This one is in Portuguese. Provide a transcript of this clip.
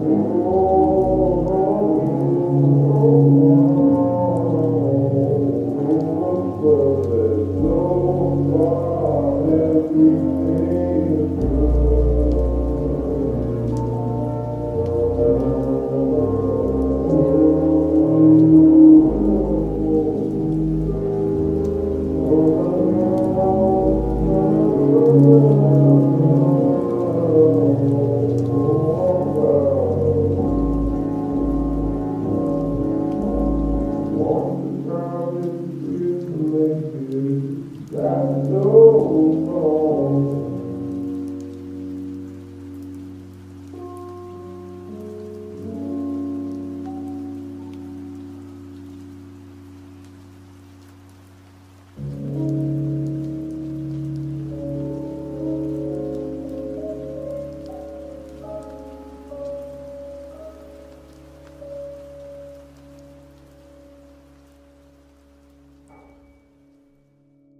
Lord. Oh, oh, oh.